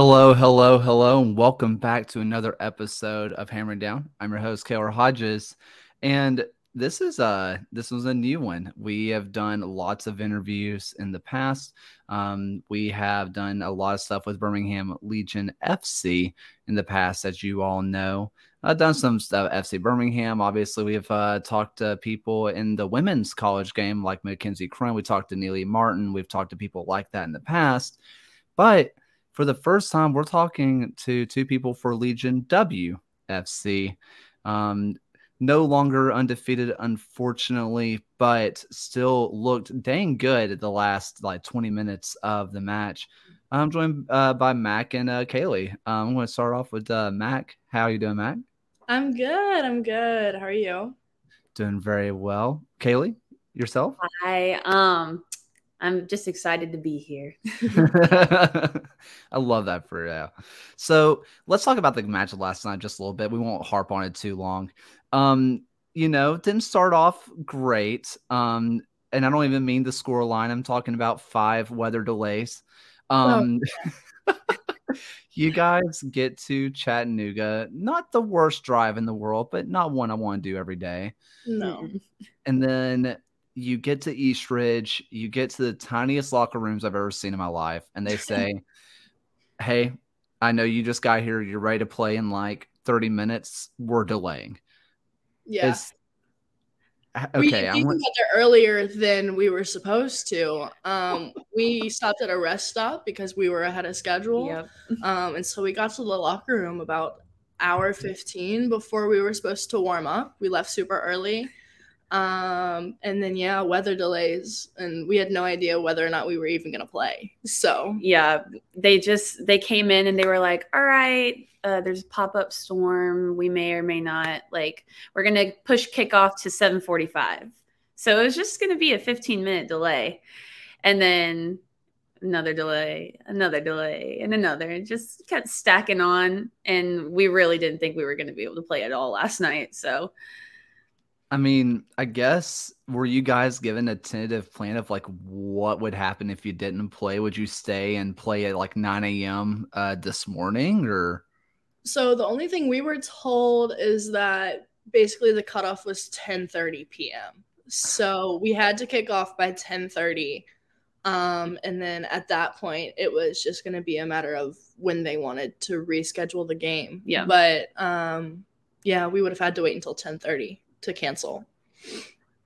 Hello, hello, hello, and welcome back to another episode of Hammering Down. I'm your host, Kaylor Hodges, and this is uh this was a new one. We have done lots of interviews in the past. Um, we have done a lot of stuff with Birmingham Legion FC in the past, as you all know. I've done some stuff FC Birmingham. Obviously, we've uh, talked to people in the women's college game like Mackenzie Crone. We talked to Neely Martin. We've talked to people like that in the past, but for the first time, we're talking to two people for Legion WFC. Um, no longer undefeated, unfortunately, but still looked dang good at the last like 20 minutes of the match. I'm joined uh, by Mac and uh, Kaylee. Um, I'm going to start off with uh, Mac. How are you doing, Mac? I'm good. I'm good. How are you? Doing very well. Kaylee, yourself? Hi. Um, I'm just excited to be here. I love that for you. So let's talk about the match last night just a little bit. We won't harp on it too long. Um, you know, didn't start off great. Um, and I don't even mean the score line. I'm talking about five weather delays. Um, oh. you guys get to Chattanooga, not the worst drive in the world, but not one I want to do every day. No. And then you get to Eastridge, you get to the tiniest locker rooms I've ever seen in my life, and they say, Hey, I know you just got here. You're ready to play in like 30 minutes. We're delaying. Yeah. It's, okay. We, we got there earlier than we were supposed to. Um, we stopped at a rest stop because we were ahead of schedule. Yep. Um, and so we got to the locker room about hour 15 before we were supposed to warm up. We left super early. Um, and then yeah, weather delays, and we had no idea whether or not we were even gonna play. So yeah, they just they came in and they were like, "All right, uh, there's a pop up storm. We may or may not like. We're gonna push kickoff to 7:45." So it was just gonna be a 15 minute delay, and then another delay, another delay, and another. It just kept stacking on, and we really didn't think we were gonna be able to play at all last night. So I mean, I guess were you guys given a tentative plan of like what would happen if you didn't play? Would you stay and play at like 9 a.m. Uh, this morning or? So the only thing we were told is that basically the cutoff was 10:30 p.m. So we had to kick off by 10:30. Um, and then at that point, it was just going to be a matter of when they wanted to reschedule the game. Yeah. But um, yeah, we would have had to wait until 10:30 to cancel.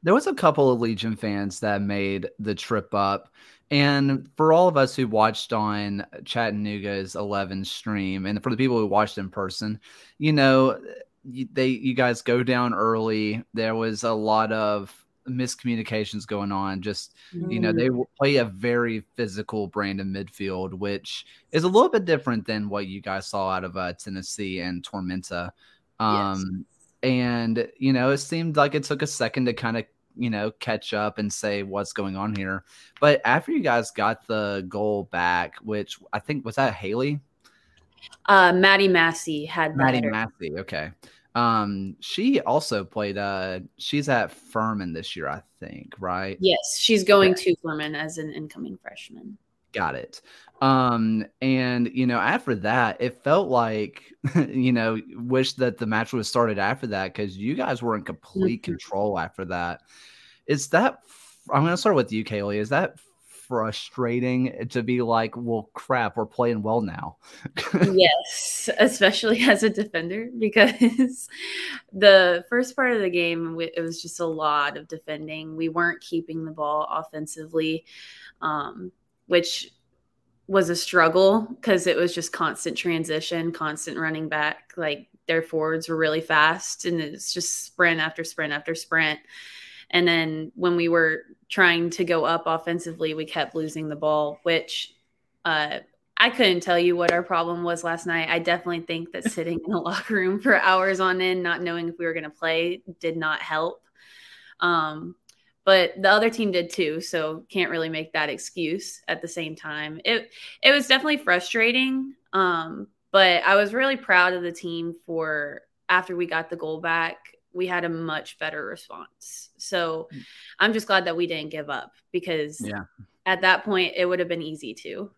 There was a couple of Legion fans that made the trip up. And for all of us who watched on Chattanooga's 11 stream, and for the people who watched in person, you know, they you guys go down early. There was a lot of miscommunications going on. Just you know, they mm. play a very physical brand of midfield, which is a little bit different than what you guys saw out of uh, Tennessee and Tormenta. Um, and you know it seemed like it took a second to kind of you know catch up and say what's going on here. But after you guys got the goal back which i think was that haley? Uh maddie massey had maddie massey okay. Um she also played uh she's at furman this year i think right? Yes she's going okay. to furman as an incoming freshman got it um, and you know, after that, it felt like you know, wish that the match was started after that because you guys were in complete mm-hmm. control after that. Is that I'm gonna start with you, Kaylee. Is that frustrating to be like, well, crap, we're playing well now. yes, especially as a defender, because the first part of the game, it was just a lot of defending. We weren't keeping the ball offensively, um, which was a struggle because it was just constant transition, constant running back. Like their forwards were really fast and it's just sprint after sprint after sprint. And then when we were trying to go up offensively, we kept losing the ball, which uh, I couldn't tell you what our problem was last night. I definitely think that sitting in the locker room for hours on end, not knowing if we were going to play, did not help. Um, but the other team did too so can't really make that excuse at the same time it it was definitely frustrating um, but i was really proud of the team for after we got the goal back we had a much better response so i'm just glad that we didn't give up because yeah at that point it would have been easy to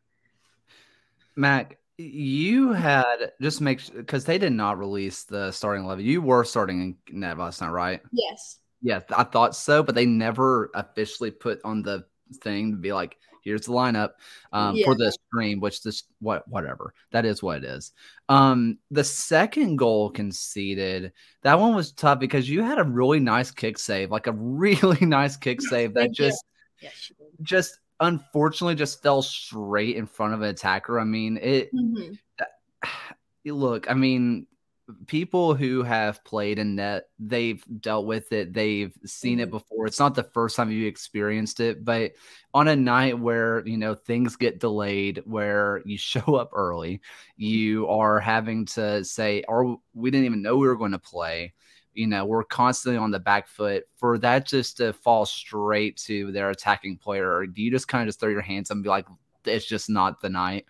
mac You had just make because they did not release the starting eleven. You were starting in Net last night, right? Yes. Yeah, I thought so, but they never officially put on the thing to be like, here's the lineup um, yeah. for the stream, which this what whatever that is what it is. Um, the second goal conceded, that one was tough because you had a really nice kick save, like a really nice kick save that just just unfortunately just fell straight in front of an attacker. I mean, it mm-hmm. look, I mean, people who have played in net, they've dealt with it, they've seen mm-hmm. it before. It's not the first time you experienced it, but on a night where, you know, things get delayed, where you show up early, you are having to say, or we didn't even know we were going to play. You know, we're constantly on the back foot for that just to fall straight to their attacking player. Or do you just kind of just throw your hands up and be like, it's just not the night?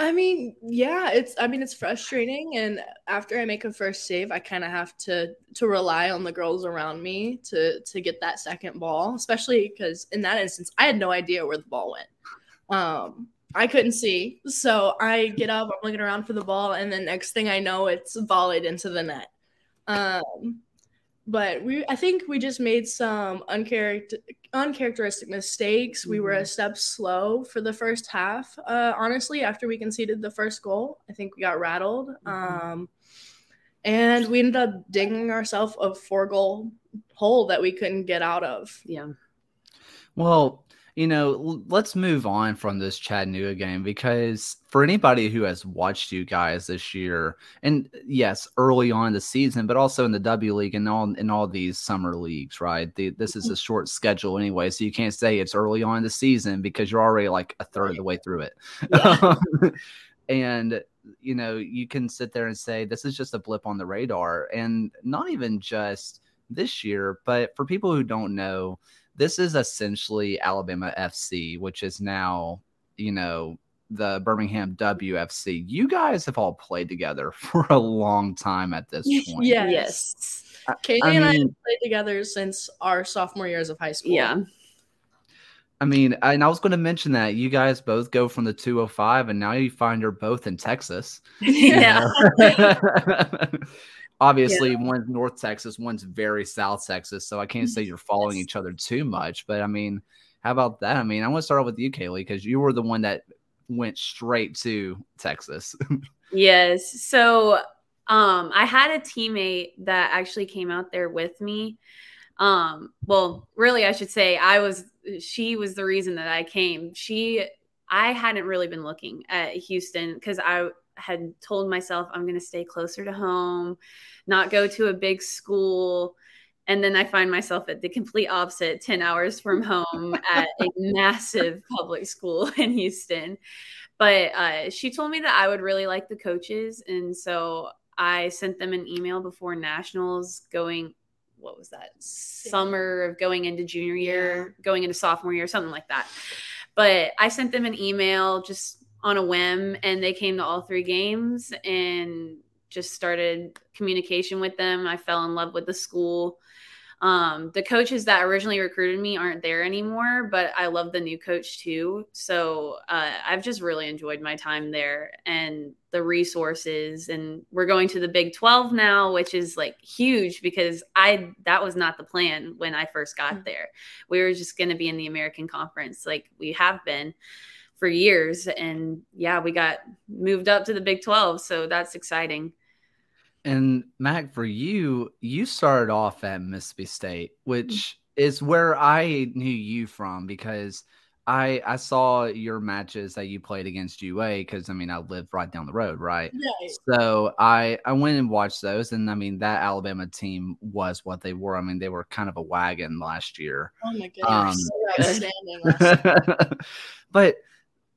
I mean, yeah, it's I mean it's frustrating and after I make a first save, I kind of have to to rely on the girls around me to to get that second ball, especially cuz in that instance I had no idea where the ball went. Um I couldn't see. So I get up, I'm looking around for the ball and then next thing I know it's volleyed into the net. Um but we I think we just made some uncharacter, uncharacteristic mistakes. Mm-hmm. We were a mm-hmm. step slow for the first half. Uh, honestly, after we conceded the first goal, I think we got rattled. Mm-hmm. Um, and we ended up digging ourselves a four goal hole that we couldn't get out of. Yeah. Well, you know, let's move on from this Chattanooga game because for anybody who has watched you guys this year, and yes, early on the season, but also in the W League and all in all these summer leagues, right? The, this is a mm-hmm. short schedule anyway, so you can't say it's early on the season because you're already like a third of the way through it. Yeah. and you know, you can sit there and say this is just a blip on the radar, and not even just this year, but for people who don't know this is essentially Alabama FC, which is now, you know, the Birmingham WFC. You guys have all played together for a long time at this point. yes. yes. Katie I and I have played together since our sophomore years of high school. Yeah. I mean, and I was going to mention that you guys both go from the 205, and now you find you're both in Texas. Yeah. Obviously yeah. one's North Texas, one's very South Texas. So I can't say you're following yes. each other too much. But I mean, how about that? I mean, I want to start off with you, Kaylee, because you were the one that went straight to Texas. yes. So um, I had a teammate that actually came out there with me. Um, well, really, I should say I was, she was the reason that I came. She, I hadn't really been looking at Houston because I, had told myself I'm going to stay closer to home, not go to a big school. And then I find myself at the complete opposite 10 hours from home at a massive public school in Houston. But uh, she told me that I would really like the coaches. And so I sent them an email before nationals going, what was that? Summer of going into junior year, yeah. going into sophomore year, something like that. But I sent them an email just on a whim and they came to all three games and just started communication with them. I fell in love with the school. Um, the coaches that originally recruited me aren't there anymore, but I love the new coach too. So uh, I've just really enjoyed my time there and the resources. And we're going to the Big 12 now, which is like huge because I that was not the plan when I first got mm-hmm. there. We were just going to be in the American Conference, like we have been for years. And yeah, we got moved up to the Big 12. So that's exciting. And Mac, for you, you started off at Mississippi State, which mm-hmm. is where I knew you from because I I saw your matches that you played against UA because I mean I live right down the road, right? So I I went and watched those, and I mean that Alabama team was what they were. I mean they were kind of a wagon last year. Oh my goodness, um, but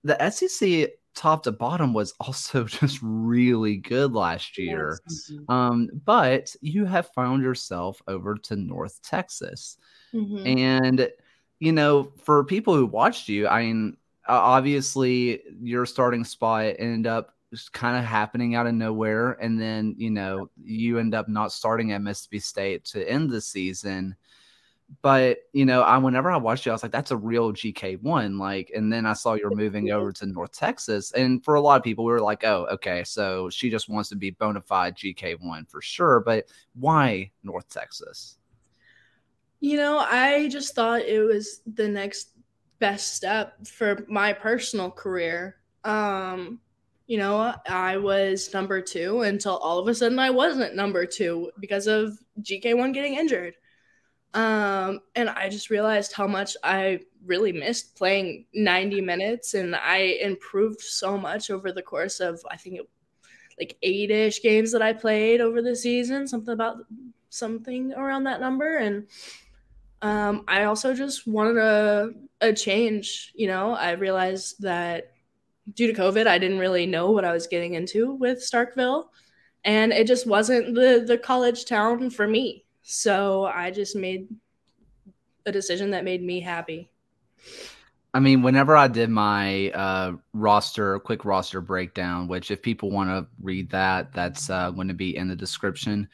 the SEC top to bottom was also just really good last year. Yes. Mm-hmm. Um, but you have found yourself over to North Texas. Mm-hmm. And, you know, for people who watched you, I mean, obviously your starting spot ended up kind of happening out of nowhere. And then, you know, you end up not starting at Mississippi State to end the season. But you know, I whenever I watched you, I was like, that's a real GK one. Like, and then I saw you're moving over to North Texas, and for a lot of people, we were like, oh, okay, so she just wants to be bona fide GK one for sure. But why North Texas? You know, I just thought it was the next best step for my personal career. Um, you know, I was number two until all of a sudden I wasn't number two because of GK1 getting injured. Um, and I just realized how much I really missed playing 90 minutes, and I improved so much over the course of I think it, like eight ish games that I played over the season, something about something around that number. And um, I also just wanted a, a change. You know, I realized that due to COVID, I didn't really know what I was getting into with Starkville, and it just wasn't the the college town for me. So I just made a decision that made me happy. I mean, whenever I did my uh, roster, quick roster breakdown, which if people want to read that, that's uh, going to be in the description.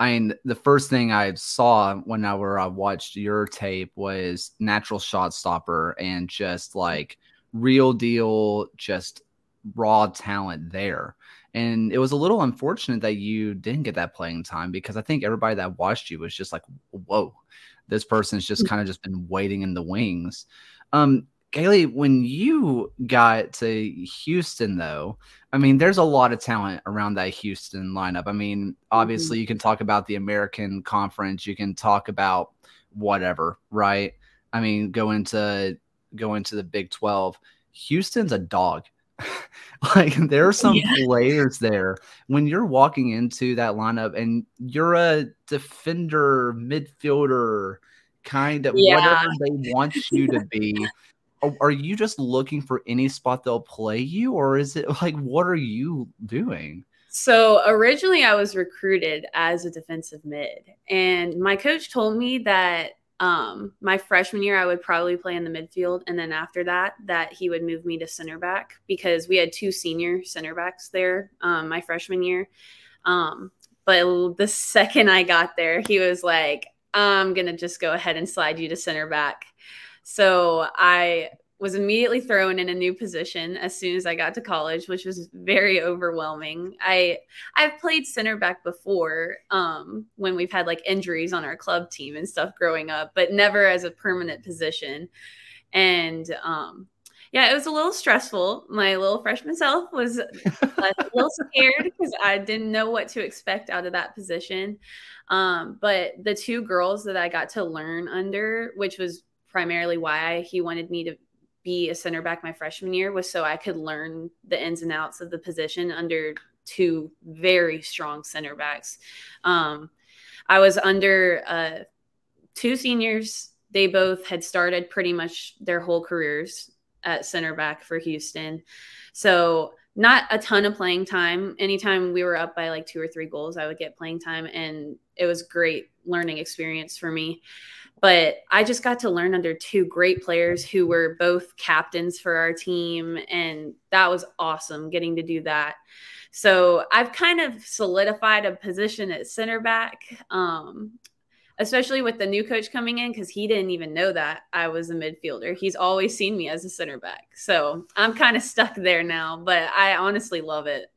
I mean, the first thing I saw whenever I watched your tape was natural shot stopper and just like real deal, just raw talent there. And it was a little unfortunate that you didn't get that playing time because I think everybody that watched you was just like, whoa, this person's just mm. kind of just been waiting in the wings. Um, Kaylee, when you got to Houston, though, I mean, there's a lot of talent around that Houston lineup. I mean, obviously, mm-hmm. you can talk about the American Conference, you can talk about whatever, right? I mean, go into go into the Big Twelve. Houston's a dog. like there are some yeah. players there when you're walking into that lineup and you're a defender, midfielder, kind of yeah. whatever they want you to be. are you just looking for any spot they'll play you, or is it like what are you doing? So originally, I was recruited as a defensive mid, and my coach told me that um, my freshman year, I would probably play in the midfield. And then after that, that he would move me to center back because we had two senior center backs there um, my freshman year. Um, but the second I got there, he was like, I'm to just go ahead and slide you to center back. So I was immediately thrown in a new position as soon as I got to college, which was very overwhelming. I I've played center back before um, when we've had like injuries on our club team and stuff growing up, but never as a permanent position. And um, yeah, it was a little stressful. My little freshman self was a little scared because I didn't know what to expect out of that position. Um, but the two girls that I got to learn under, which was primarily why he wanted me to be a center back my freshman year was so I could learn the ins and outs of the position under two very strong center backs. Um, I was under uh, two seniors. They both had started pretty much their whole careers at center back for Houston. So, not a ton of playing time. Anytime we were up by like two or three goals, I would get playing time, and it was great learning experience for me. But I just got to learn under two great players who were both captains for our team. And that was awesome getting to do that. So I've kind of solidified a position at center back, um, especially with the new coach coming in because he didn't even know that I was a midfielder. He's always seen me as a center back. So I'm kind of stuck there now, but I honestly love it.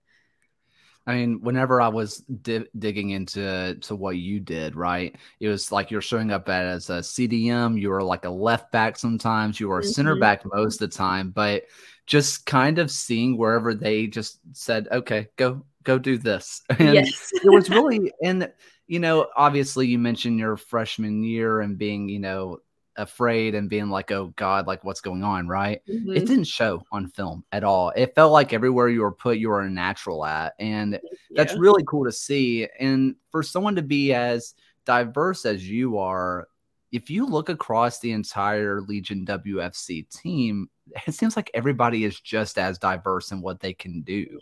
I mean, whenever I was di- digging into to what you did, right? It was like you're showing up as a CDM. You were like a left back sometimes. You were a mm-hmm. center back most of the time, but just kind of seeing wherever they just said, "Okay, go go do this," and yes. it was really and you know, obviously you mentioned your freshman year and being, you know, afraid and being like, oh God, like what's going on, right? Mm-hmm. It didn't show on film at all. It felt like everywhere you were put, you were a natural at. And that's really cool to see. And for someone to be as diverse as you are, if you look across the entire Legion WFC team, it seems like everybody is just as diverse in what they can do.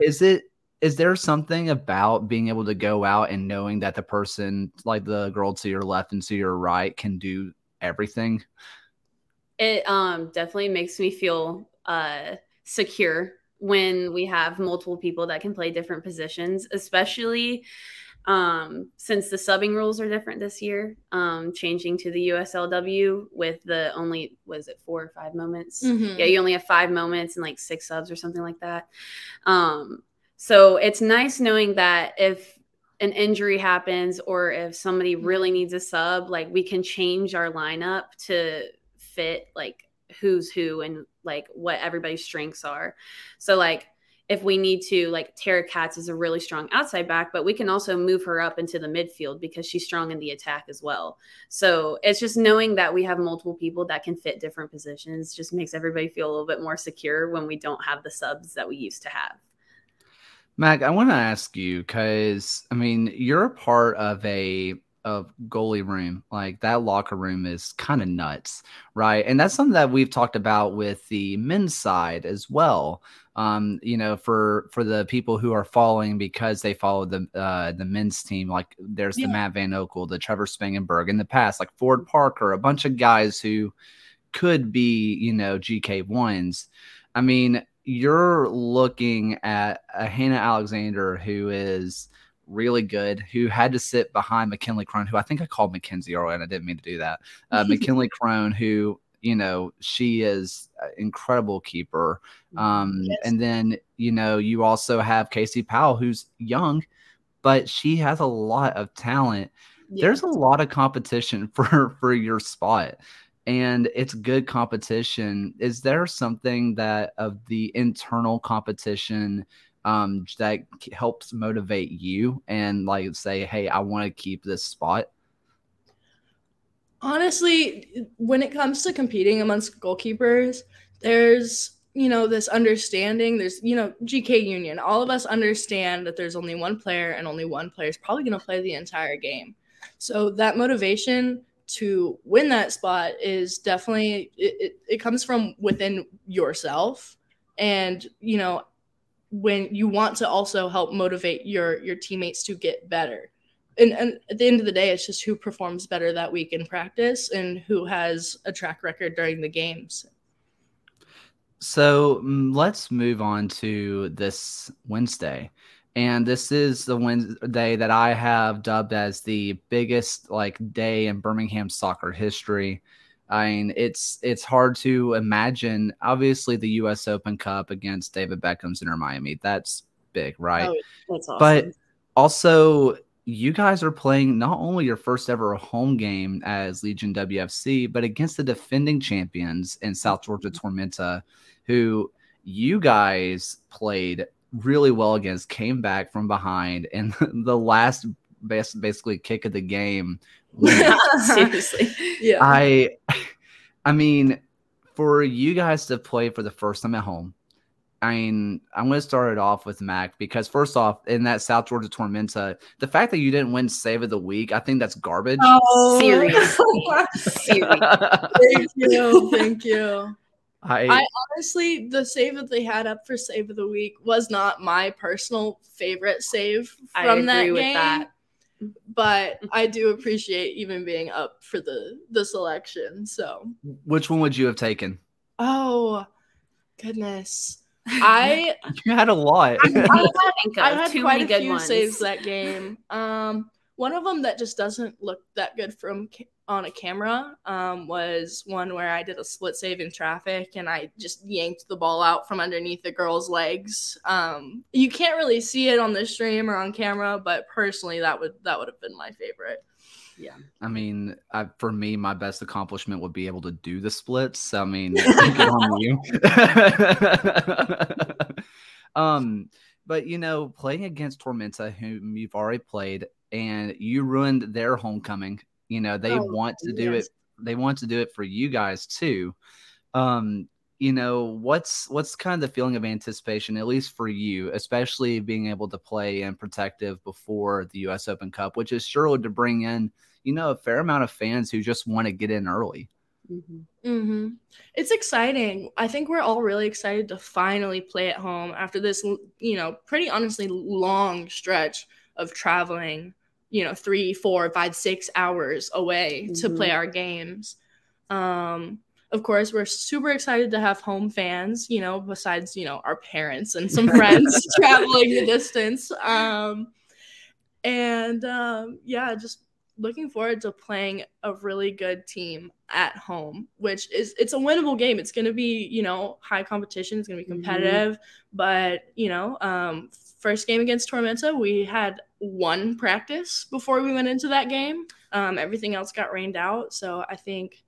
Is it is there something about being able to go out and knowing that the person like the girl to your left and to your right can do everything it um definitely makes me feel uh secure when we have multiple people that can play different positions especially um, since the subbing rules are different this year, um, changing to the USLW with the only was it four or five moments? Mm-hmm. Yeah, you only have five moments and like six subs or something like that. So it's nice knowing that if an injury happens or if somebody mm-hmm. really needs a sub, like we can change our lineup to fit like who's who and like what everybody's strengths are. So like if we need to, like Tara Katz is a really strong outside back, but we can also move her up into the midfield because she's strong in the attack as well. So it's just knowing that we have multiple people that can fit different positions just makes everybody feel a little bit more secure when we don't have the subs that we used to have. Mac, I want to ask you because I mean you're a part of a of goalie room. Like that locker room is kind of nuts, right? And that's something that we've talked about with the men's side as well. Um, you know, for for the people who are following because they follow the uh, the men's team, like there's yeah. the Matt Van Oekel, the Trevor Spangenberg in the past, like Ford Parker, a bunch of guys who could be, you know, GK ones. I mean, you're looking at a Hannah Alexander who is really good, who had to sit behind McKinley Crone, who I think I called Mackenzie earlier, and I didn't mean to do that. Uh, McKinley Crone, who you know she is an incredible keeper. Um, yes. And then you know you also have Casey Powell, who's young, but she has a lot of talent. Yes. There's a lot of competition for for your spot and it's good competition. Is there something that of the internal competition um, that helps motivate you and like say, hey, I want to keep this spot? Honestly, when it comes to competing amongst goalkeepers, there's you know this understanding there's you know gk union all of us understand that there's only one player and only one player is probably going to play the entire game so that motivation to win that spot is definitely it, it, it comes from within yourself. And you know when you want to also help motivate your your teammates to get better. And, and at the end of the day it's just who performs better that week in practice and who has a track record during the games. So mm, let's move on to this wednesday and this is the Wednesday that I have dubbed as the biggest like day in Birmingham soccer history. I mean, it's it's hard to imagine. Obviously, the U.S. Open Cup against David Beckham's Inter Miami. That's big, right? Oh, that's awesome. But also, you guys are playing not only your first ever home game as Legion WFC, but against the defending champions in South Georgia mm-hmm. Tormenta, who you guys played really well against, came back from behind, and the last best basically kick of the game. Seriously, yeah. I, I mean, for you guys to play for the first time at home, I mean, I'm going to start it off with Mac because first off, in that South Georgia Tormenta, the fact that you didn't win Save of the Week, I think that's garbage. Oh, seriously. seriously. Thank you. Thank you. I, I, honestly, the save that they had up for save of the week was not my personal favorite save from that game. That. But I do appreciate even being up for the the selection. So, which one would you have taken? Oh, goodness. I you had a lot. I, had, I had quite a few ones. saves that game. Um, one of them that just doesn't look that good from on a camera um, was one where I did a split save in traffic and I just yanked the ball out from underneath the girl's legs. Um, you can't really see it on the stream or on camera, but personally, that would that would have been my favorite. Yeah, I mean, I, for me, my best accomplishment would be able to do the splits. I mean, on you. um, but you know, playing against Tormenta, whom you've already played, and you ruined their homecoming you know, they oh, want to do it. They want to do it for you guys too. Um, you know, what's what's kind of the feeling of anticipation, at least for you, especially being able to play in protective before the U.S. Open Cup, which is sure to bring in, you know, a fair amount of fans who just want to get in early. Mm-hmm. Mm-hmm. It's exciting. I think we're all really excited to finally play at home after this, you know, pretty honestly long stretch of traveling you know three four five six hours away mm-hmm. to play mm-hmm. our games um of course we're super excited to have home fans you know besides you know our parents and some friends traveling the distance um And um, yeah, just looking forward to playing a really good team at home, which is it's a winnable game. It's going to be you know high competition. It's going to be mm-hmm. competitive, mm-hmm. but you know, um, first game against Tormenta, we had one practice before we went into that game. Um, everything else got rained out, so I think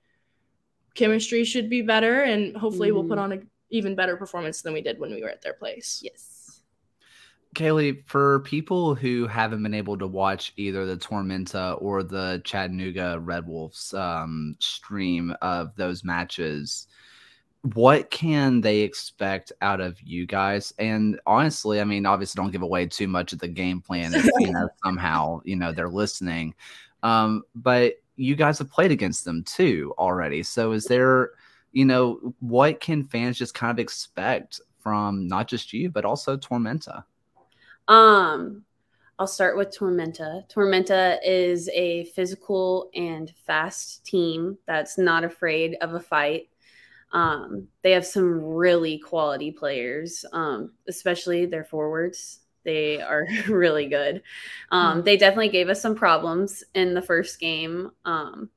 chemistry should be better, and hopefully mm-hmm. we'll put mm-hmm. on an even better performance than we did when we were at their place. Yes. Kaylee, for people who haven't been able to watch either the Tormenta or the Chattanooga Red Wolves um, stream of those matches, what can they expect out of you guys? And honestly, I mean, obviously, don't give away too much of the game plan if you know somehow you know they're listening. Um, but you guys have played against them too already. So is there, you know, what can fans just kind of expect from not just you but also Tormenta? Um, I'll start with Tormenta. Tormenta is a physical and fast team that's not afraid of a fight. Um, they have some really quality players, um, especially their forwards. They are really good. Um, they definitely gave us some problems in the first game, um,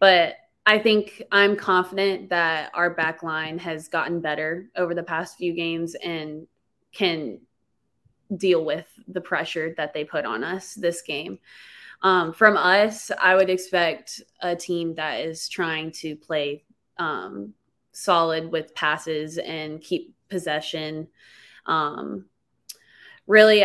but I think I'm confident that our back line has gotten better over the past few games and can deal with the pressure that they put on us this game. Um, from us, I would expect a team that is trying to play um, solid with passes and keep possession. Um, really,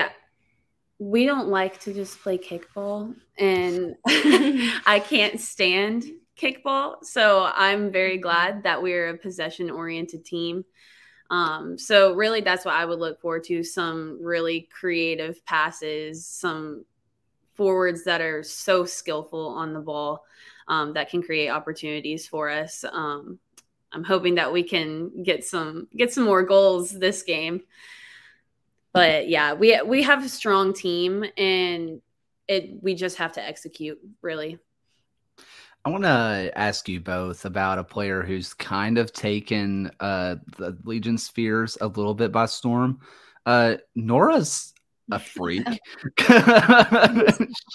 we don't like to just play kickball, and I can't stand kickball. So I'm very glad that we're a possession oriented team. Um, so really that's what I would look forward to some really creative passes, some forwards that are so skillful on the ball um, that can create opportunities for us. Um, I'm hoping that we can get some get some more goals this game. But yeah, we we have a strong team and it we just have to execute really. I want to ask you both about a player who's kind of taken uh, the Legion spheres a little bit by storm. Uh, Nora's a freak.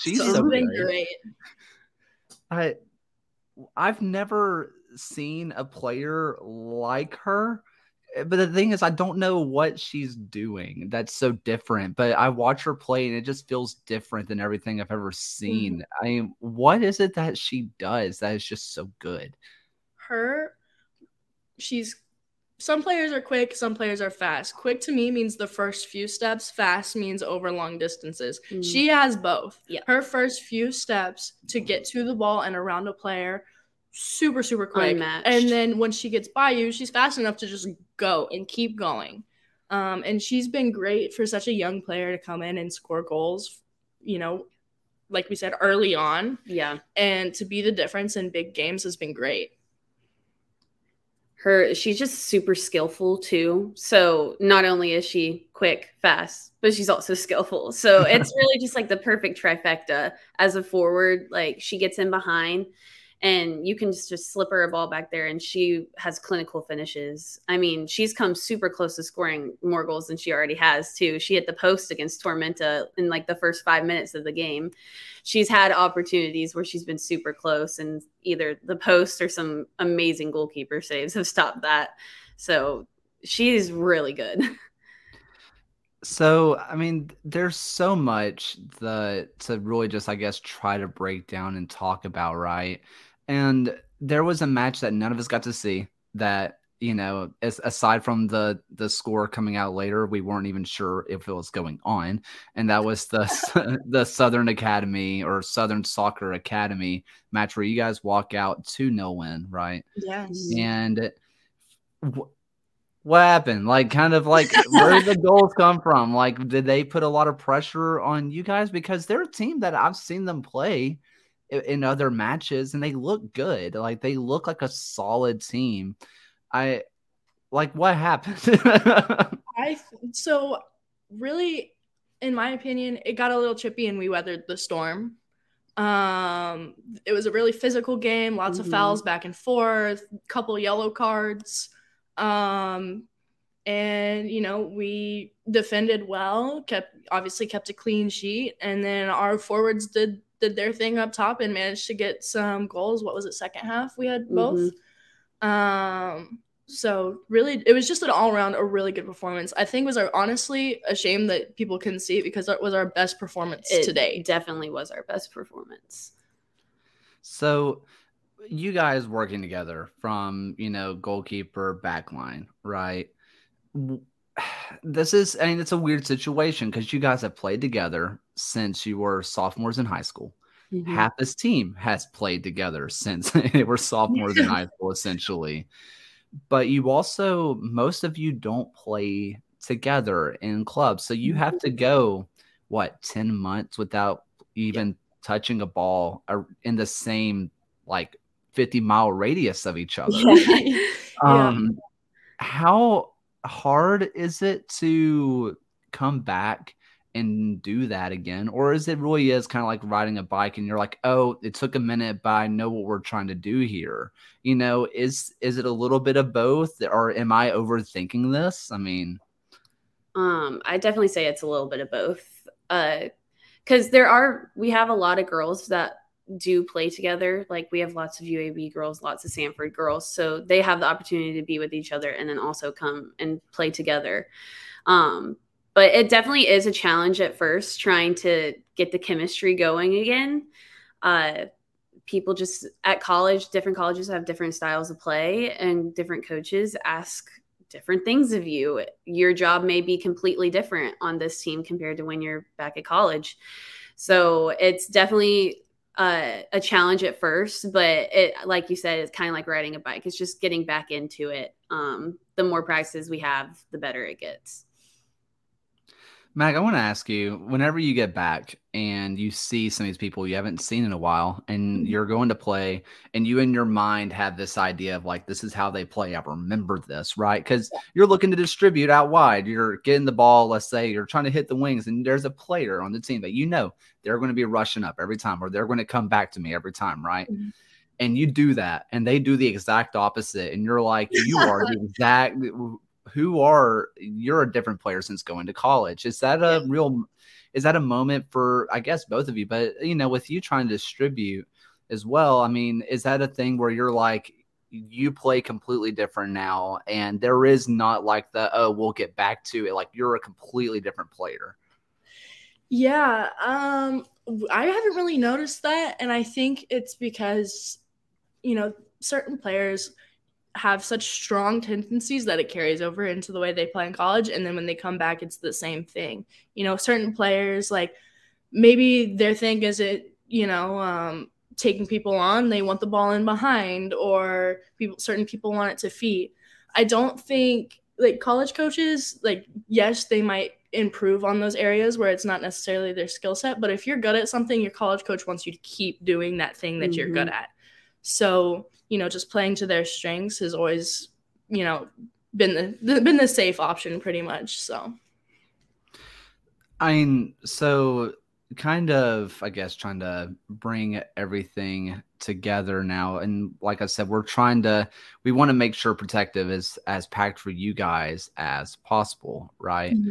She's so, so great. I I've never seen a player like her but the thing is, I don't know what she's doing that's so different. But I watch her play, and it just feels different than everything I've ever seen. Mm-hmm. I mean, what is it that she does that is just so good? Her, she's. Some players are quick, some players are fast. Quick to me means the first few steps. Fast means over long distances. Mm-hmm. She has both. Yeah. Her first few steps to get to the ball and around a player super super quick. Unmatched. and then when she gets by you she's fast enough to just go and keep going. Um, and she's been great for such a young player to come in and score goals you know like we said early on. Yeah. And to be the difference in big games has been great. Her she's just super skillful too. So not only is she quick fast but she's also skillful. So it's really just like the perfect trifecta. As a forward like she gets in behind and you can just, just slip her a ball back there and she has clinical finishes. I mean, she's come super close to scoring more goals than she already has too. She hit the post against Tormenta in like the first 5 minutes of the game. She's had opportunities where she's been super close and either the post or some amazing goalkeeper saves have stopped that. So, she's really good. So, I mean, there's so much that to really just, I guess, try to break down and talk about, right? And there was a match that none of us got to see that you know as, aside from the the score coming out later we weren't even sure if it was going on and that was the the southern academy or southern soccer academy match where you guys walk out to no win right yes and w- what happened like kind of like where did the goals come from like did they put a lot of pressure on you guys because they're a team that i've seen them play in other matches and they look good. Like they look like a solid team. I like what happened. I so really in my opinion, it got a little chippy and we weathered the storm. Um it was a really physical game, lots mm-hmm. of fouls back and forth, couple yellow cards. Um and you know we defended well kept obviously kept a clean sheet. And then our forwards did did their thing up top and managed to get some goals. What was it second half? We had both? Mm-hmm. um so really it was just an all-around a really good performance. I think was our honestly a shame that people couldn't see it because it was our best performance it today. definitely was our best performance. So you guys working together from you know goalkeeper backline right this is i mean it's a weird situation because you guys have played together since you were sophomores in high school mm-hmm. half this team has played together since they were sophomores in high school essentially but you also most of you don't play together in clubs so you have to go what 10 months without even yeah. touching a ball uh, in the same like 50 mile radius of each other. Yeah. um how hard is it to come back and do that again? Or is it really is kind of like riding a bike and you're like oh it took a minute but i know what we're trying to do here. You know is is it a little bit of both? Or am i overthinking this? I mean um i definitely say it's a little bit of both. Uh because there are we have a lot of girls that do play together. Like we have lots of UAB girls, lots of Samford girls. So they have the opportunity to be with each other and then also come and play together. Um, but it definitely is a challenge at first trying to get the chemistry going again. Uh, people just at college, different colleges have different styles of play, and different coaches ask different things of you. Your job may be completely different on this team compared to when you're back at college. So it's definitely uh, a challenge at first, but it, like you said, it's kind of like riding a bike. It's just getting back into it. Um, the more practices we have, the better it gets. Mac, I want to ask you whenever you get back and you see some of these people you haven't seen in a while and mm-hmm. you're going to play and you in your mind have this idea of like, this is how they play. I remember this, right? Because you're looking to distribute out wide. You're getting the ball, let's say you're trying to hit the wings and there's a player on the team that you know they're going to be rushing up every time or they're going to come back to me every time, right? Mm-hmm and you do that and they do the exact opposite and you're like you are the exact who are you're a different player since going to college. Is that a yeah. real is that a moment for I guess both of you, but you know, with you trying to distribute as well, I mean, is that a thing where you're like you play completely different now and there is not like the oh we'll get back to it like you're a completely different player yeah um i haven't really noticed that and i think it's because you know certain players have such strong tendencies that it carries over into the way they play in college and then when they come back it's the same thing you know certain players like maybe their thing is it you know um, taking people on they want the ball in behind or people certain people want it to feet i don't think like college coaches like yes they might improve on those areas where it's not necessarily their skill set but if you're good at something your college coach wants you to keep doing that thing that mm-hmm. you're good mm-hmm. at so you know, just playing to their strengths has always, you know, been the been the safe option pretty much. So I mean, so kind of I guess trying to bring everything together now and like I said we're trying to we want to make sure protective is as packed for you guys as possible, right? Mm-hmm.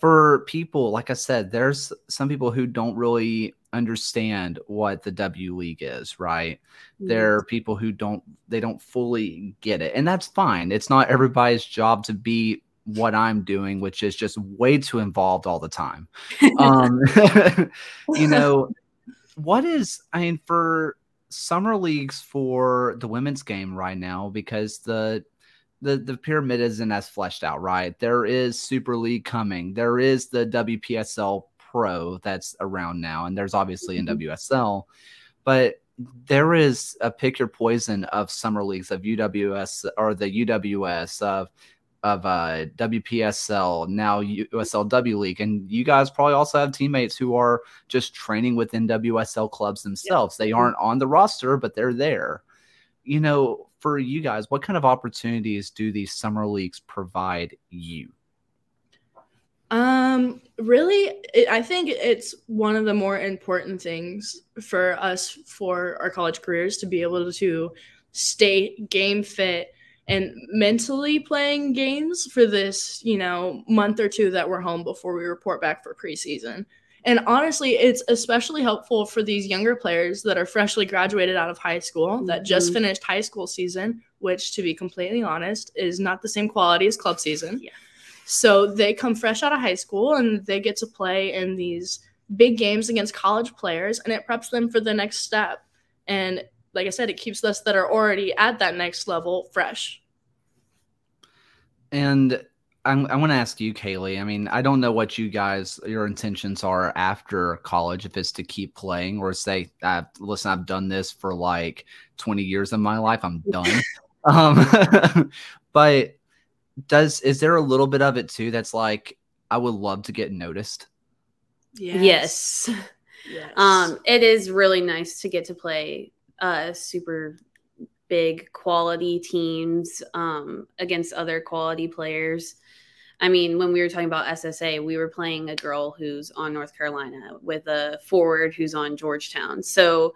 For people like I said there's some people who don't really understand what the W League is, right? Yes. There are people who don't they don't fully get it. And that's fine. It's not everybody's job to be what I'm doing, which is just way too involved all the time. um, you know, what is I mean for summer leagues for the women's game right now because the the the pyramid isn't as fleshed out, right? There is Super League coming. There is the WPSL Pro that's around now, and there's obviously in mm-hmm. WSL, but there is a pick your poison of summer leagues of UWS or the UWS of of uh, WPSL now USLW League, and you guys probably also have teammates who are just training within WSL clubs themselves. They aren't on the roster, but they're there. You know, for you guys, what kind of opportunities do these summer leagues provide you? Um, really, it, I think it's one of the more important things for us for our college careers to be able to stay game fit and mentally playing games for this, you know, month or two that we're home before we report back for preseason. And honestly, it's especially helpful for these younger players that are freshly graduated out of high school mm-hmm. that just finished high school season, which, to be completely honest, is not the same quality as club season. Yeah. So they come fresh out of high school and they get to play in these big games against college players, and it preps them for the next step. And like I said, it keeps us that are already at that next level fresh. And I'm, I want to ask you, Kaylee. I mean, I don't know what you guys, your intentions are after college, if it's to keep playing or say, uh, listen, I've done this for like 20 years of my life. I'm done. um, but does, is there a little bit of it too that's like, I would love to get noticed? Yes. yes. yes. Um, it is really nice to get to play uh, super big quality teams um, against other quality players. I mean, when we were talking about SSA, we were playing a girl who's on North Carolina with a forward who's on Georgetown. So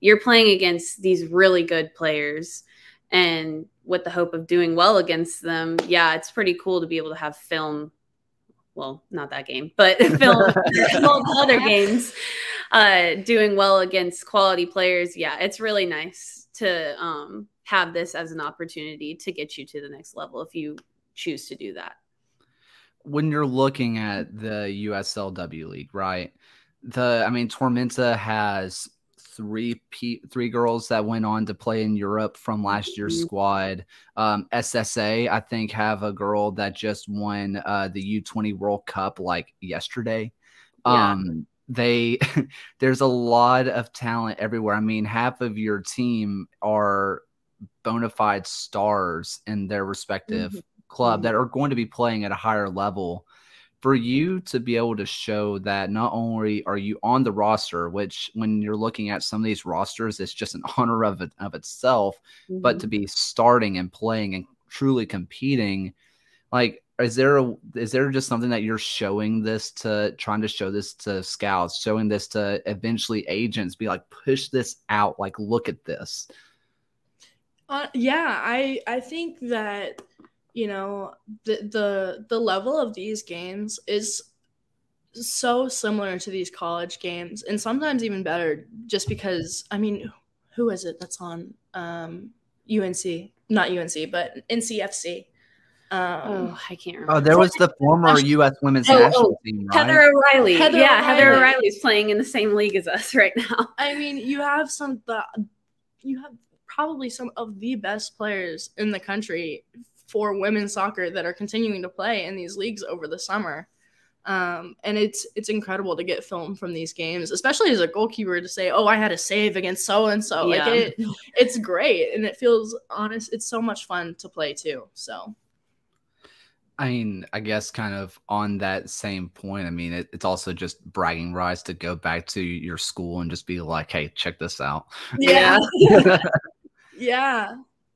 you're playing against these really good players and with the hope of doing well against them. Yeah, it's pretty cool to be able to have film well, not that game, but film other games uh, doing well against quality players. Yeah, it's really nice to um, have this as an opportunity to get you to the next level if you choose to do that when you're looking at the USLW league, right? The I mean, Tormenta has three P, three girls that went on to play in Europe from last year's mm-hmm. squad. Um, SSA, I think, have a girl that just won uh, the U20 World Cup like yesterday. Yeah. Um, they there's a lot of talent everywhere. I mean, half of your team are bona fide stars in their respective mm-hmm club that mm-hmm. are going to be playing at a higher level for you to be able to show that not only are you on the roster, which when you're looking at some of these rosters, it's just an honor of it, of itself, mm-hmm. but to be starting and playing and truly competing, like is there a is there just something that you're showing this to trying to show this to scouts, showing this to eventually agents, be like push this out, like look at this. Uh, yeah, I I think that you know the the the level of these games is so similar to these college games and sometimes even better just because i mean who is it that's on um unc not unc but ncfc um, oh, I can't remember. Oh, there was the former U.S. women's oh, national oh, team, right? Heather O'Reilly. Heather yeah, O'Reilly. Heather O'Reilly's playing in the same league as us right now. I mean, you have some the you have probably some of the best players in the country for women's soccer that are continuing to play in these leagues over the summer. Um, and it's it's incredible to get film from these games, especially as a goalkeeper to say, "Oh, I had a save against so and so." Like it, it's great, and it feels honest. It's so much fun to play too. So, I mean, I guess kind of on that same point. I mean, it, it's also just bragging rights to go back to your school and just be like, "Hey, check this out." Yeah, yeah.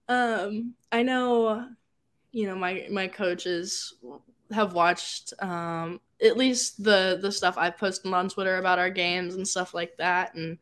Um, I know you know my my coaches have watched um, at least the the stuff I've posted on Twitter about our games and stuff like that, and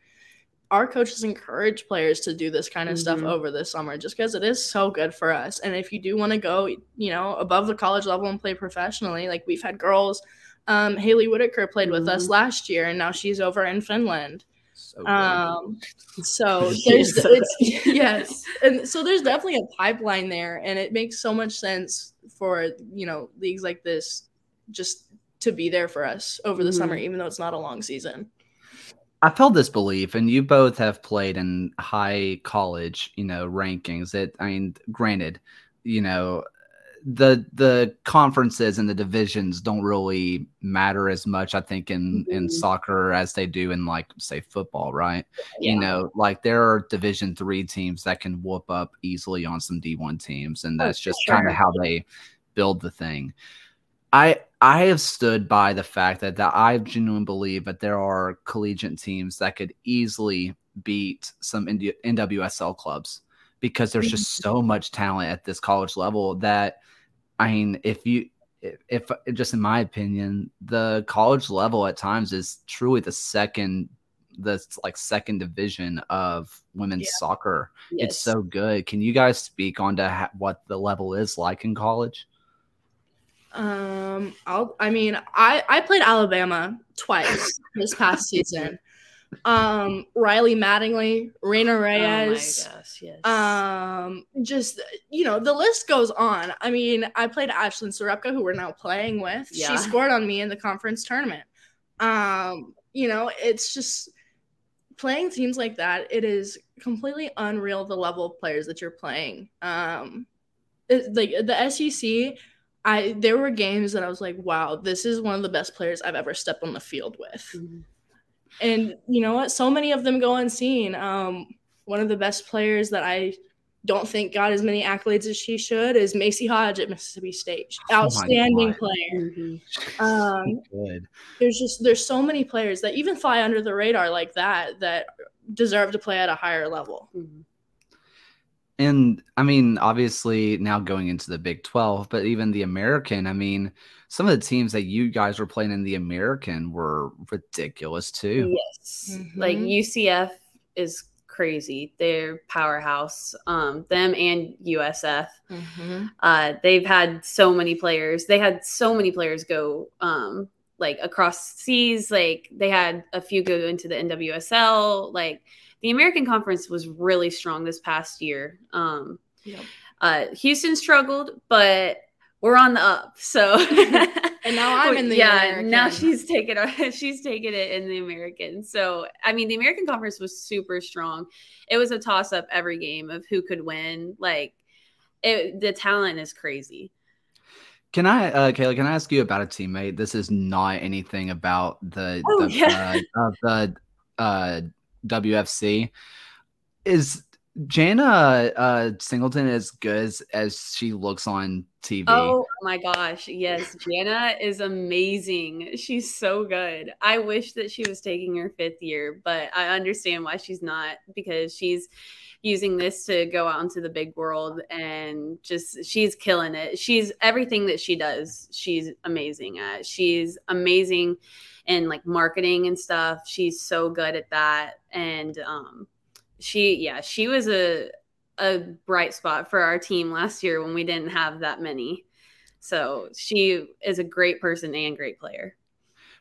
our coaches encourage players to do this kind of mm-hmm. stuff over the summer just because it is so good for us. And if you do want to go, you know, above the college level and play professionally, like we've had girls, um, Haley Whitaker played mm-hmm. with us mm-hmm. last year, and now she's over in Finland. So um, so there's it's, yes, and so there's definitely a pipeline there, and it makes so much sense for you know leagues like this just to be there for us over the mm-hmm. summer, even though it's not a long season. I felt this belief, and you both have played in high college, you know, rankings. That I mean, granted, you know, the the conferences and the divisions don't really matter as much i think in mm-hmm. in soccer as they do in like say football right yeah. you know like there are division three teams that can whoop up easily on some d1 teams and oh, that's oh, just sure. kind of how they build the thing i i have stood by the fact that, that i genuinely believe that there are collegiate teams that could easily beat some nwsl clubs because there's just mm-hmm. so much talent at this college level that I mean, if you if, if just in my opinion, the college level at times is truly the second the like second division of women's yeah. soccer. Yes. It's so good. Can you guys speak on to ha- what the level is like in college? Um, I'll. I mean, I I played Alabama twice this past season. Um, Riley Mattingly, Reyna oh Reyes. Oh gosh, yes. Um, just you know, the list goes on. I mean, I played Ashlyn Sarepka, who we're now playing with. Yeah. She scored on me in the conference tournament. Um, you know, it's just playing teams like that. It is completely unreal the level of players that you're playing. Um, it, like the SEC I there were games that I was like, wow, this is one of the best players I've ever stepped on the field with. Mm-hmm. And you know what? So many of them go unseen. Um, one of the best players that I don't think got as many accolades as she should is Macy Hodge at Mississippi State. Oh Outstanding oh player. Mm-hmm. Um. There's just there's so many players that even fly under the radar like that that deserve to play at a higher level. Mm-hmm. And I mean, obviously now going into the Big 12, but even the American, I mean, some of the teams that you guys were playing in the American were ridiculous too. Yes. Mm-hmm. Like UCF is crazy. They're powerhouse. Um, them and USF. Mm-hmm. Uh, they've had so many players. They had so many players go um, like across seas. Like they had a few go into the NWSL. Like the American Conference was really strong this past year. Um, yep. uh, Houston struggled, but we're on the up. So and now I'm in the yeah. American. Now she's taking she's taking it in the American. So I mean, the American Conference was super strong. It was a toss up every game of who could win. Like it, the talent is crazy. Can I, uh, Kayla? Can I ask you about a teammate? This is not anything about the oh, the, yeah. uh, the uh, WFC. Is Jana uh, Singleton as good as, as she looks on TV? Oh my gosh, yes, Jana is amazing. She's so good. I wish that she was taking her fifth year, but I understand why she's not because she's using this to go out into the big world and just she's killing it. She's everything that she does, she's amazing at. She's amazing and like marketing and stuff. She's so good at that. And um, she, yeah, she was a a bright spot for our team last year when we didn't have that many. So she is a great person and great player.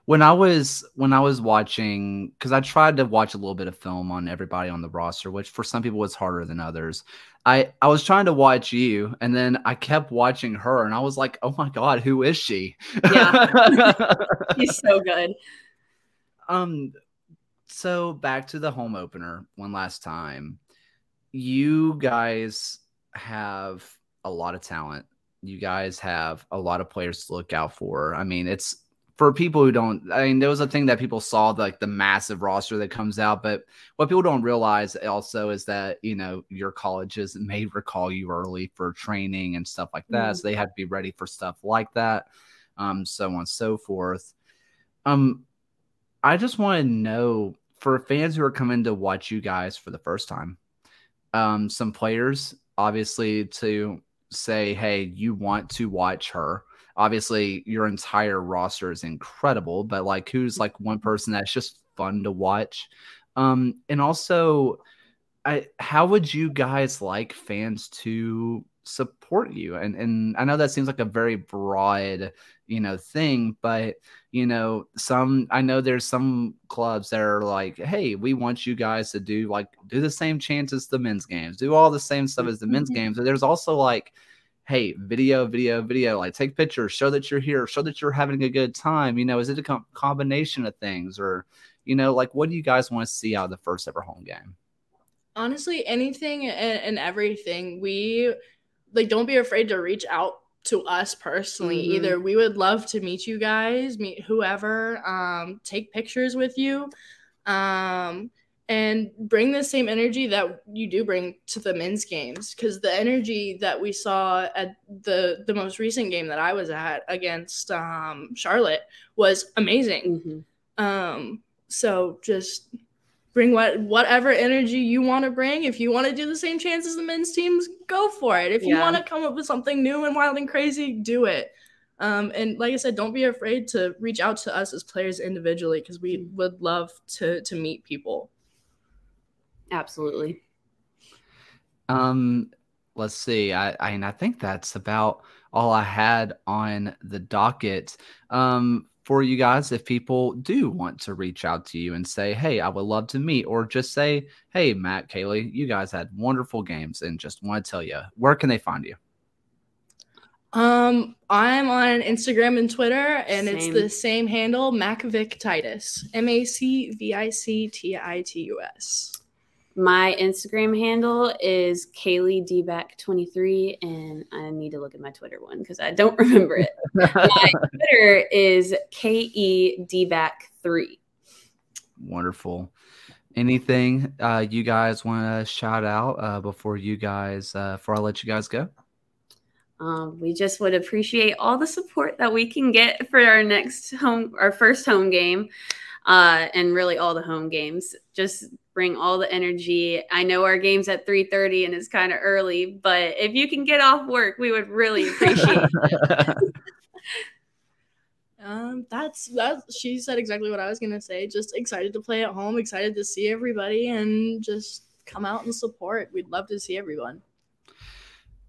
When I was when I was watching, because I tried to watch a little bit of film on everybody on the roster, which for some people was harder than others. I I was trying to watch you, and then I kept watching her, and I was like, "Oh my god, who is she?" Yeah, he's so good. Um, so back to the home opener one last time. You guys have a lot of talent. You guys have a lot of players to look out for. I mean, it's for people who don't i mean there was a thing that people saw like the massive roster that comes out but what people don't realize also is that you know your colleges may recall you early for training and stuff like that mm-hmm. so they have to be ready for stuff like that um so on and so forth um i just want to know for fans who are coming to watch you guys for the first time um some players obviously to say hey you want to watch her obviously your entire roster is incredible, but like who's like one person that's just fun to watch? Um, and also, I how would you guys like fans to support you? And and I know that seems like a very broad, you know, thing, but you know, some I know there's some clubs that are like, hey, we want you guys to do like do the same chants as the men's games, do all the same stuff as the men's mm-hmm. games. And there's also like hey, video, video, video, like take pictures, show that you're here, show that you're having a good time. You know, is it a com- combination of things or, you know, like what do you guys want to see out of the first ever home game? Honestly, anything and, and everything. We like don't be afraid to reach out to us personally mm-hmm. either. We would love to meet you guys, meet whoever, um, take pictures with you. Um, and bring the same energy that you do bring to the men's games because the energy that we saw at the the most recent game that I was at against um, Charlotte was amazing. Mm-hmm. Um, so just bring what whatever energy you want to bring. If you want to do the same chance as the men's teams, go for it. If you want to come up with something new and wild and crazy, do it. Um, and like I said, don't be afraid to reach out to us as players individually because we would love to to meet people. Absolutely. Um, let's see. I I, I think that's about all I had on the docket. Um, for you guys, if people do want to reach out to you and say, "Hey, I would love to meet," or just say, "Hey, Mac, Kaylee, you guys had wonderful games," and just want to tell you, where can they find you? Um, I'm on Instagram and Twitter, and same. it's the same handle, Macvic Titus, M A C V I C T I T U S. My Instagram handle is Kaylee Dback23, and I need to look at my Twitter one because I don't remember it. my Twitter is K-E Dback3. Wonderful. Anything uh, you guys want to shout out uh, before you guys, uh, before I let you guys go? Um, we just would appreciate all the support that we can get for our next home, our first home game, uh, and really all the home games. Just bring all the energy. I know our game's at 3:30 and it's kind of early, but if you can get off work, we would really appreciate it. um, that's that. She said exactly what I was gonna say. Just excited to play at home, excited to see everybody, and just come out and support. We'd love to see everyone.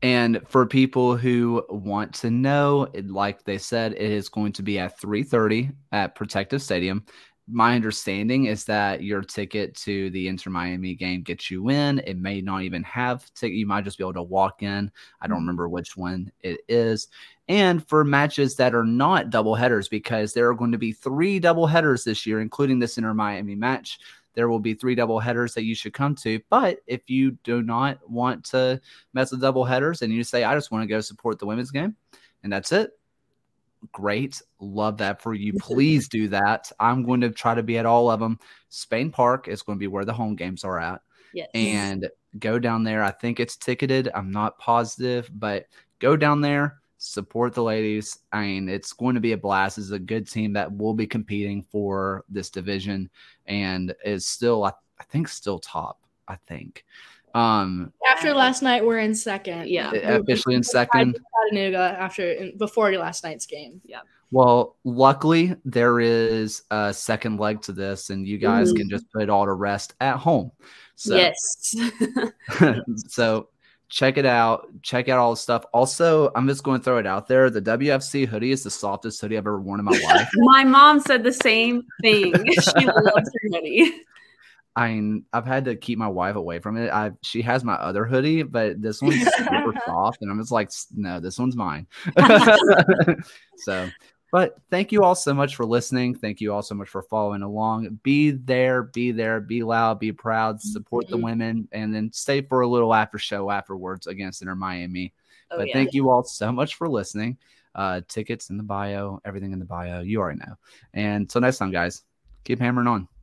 And for people who want to know, like they said, it is going to be at 3:30 at Protective Stadium my understanding is that your ticket to the Inter Miami game gets you in. It may not even have ticket. You might just be able to walk in. I don't mm-hmm. remember which one it is. And for matches that are not double headers, because there are going to be three double headers this year, including this Inter Miami match. There will be three double headers that you should come to. But if you do not want to mess with double headers and you say, I just want to go support the women's game, and that's it, great. Love that for you. Please do that. I'm going to try to be at all of them. Spain Park is going to be where the home games are at. Yes. And go down there. I think it's ticketed. I'm not positive, but go down there, support the ladies. I mean, it's going to be a blast. It's a good team that will be competing for this division and is still, I, I think, still top. I think. Um, after last night, we're in second. Yeah, officially in second. Chattanooga after before last night's game. Yeah. Well, luckily there is a second leg to this, and you guys mm-hmm. can just put it all to rest at home. So, yes. so check it out. Check out all the stuff. Also, I'm just going to throw it out there. The WFC hoodie is the softest hoodie I've ever worn in my life. my mom said the same thing. she loves her hoodie. I mean, I've had to keep my wife away from it. I she has my other hoodie, but this one's super soft, and I'm just like, no, this one's mine. so, but thank you all so much for listening. Thank you all so much for following along. Be there, be there, be loud, be proud, support mm-hmm. the women, and then stay for a little after show afterwards against Inter Miami. Oh, but yeah. thank you all so much for listening. Uh, tickets in the bio, everything in the bio. You already know. And until next time, guys, keep hammering on.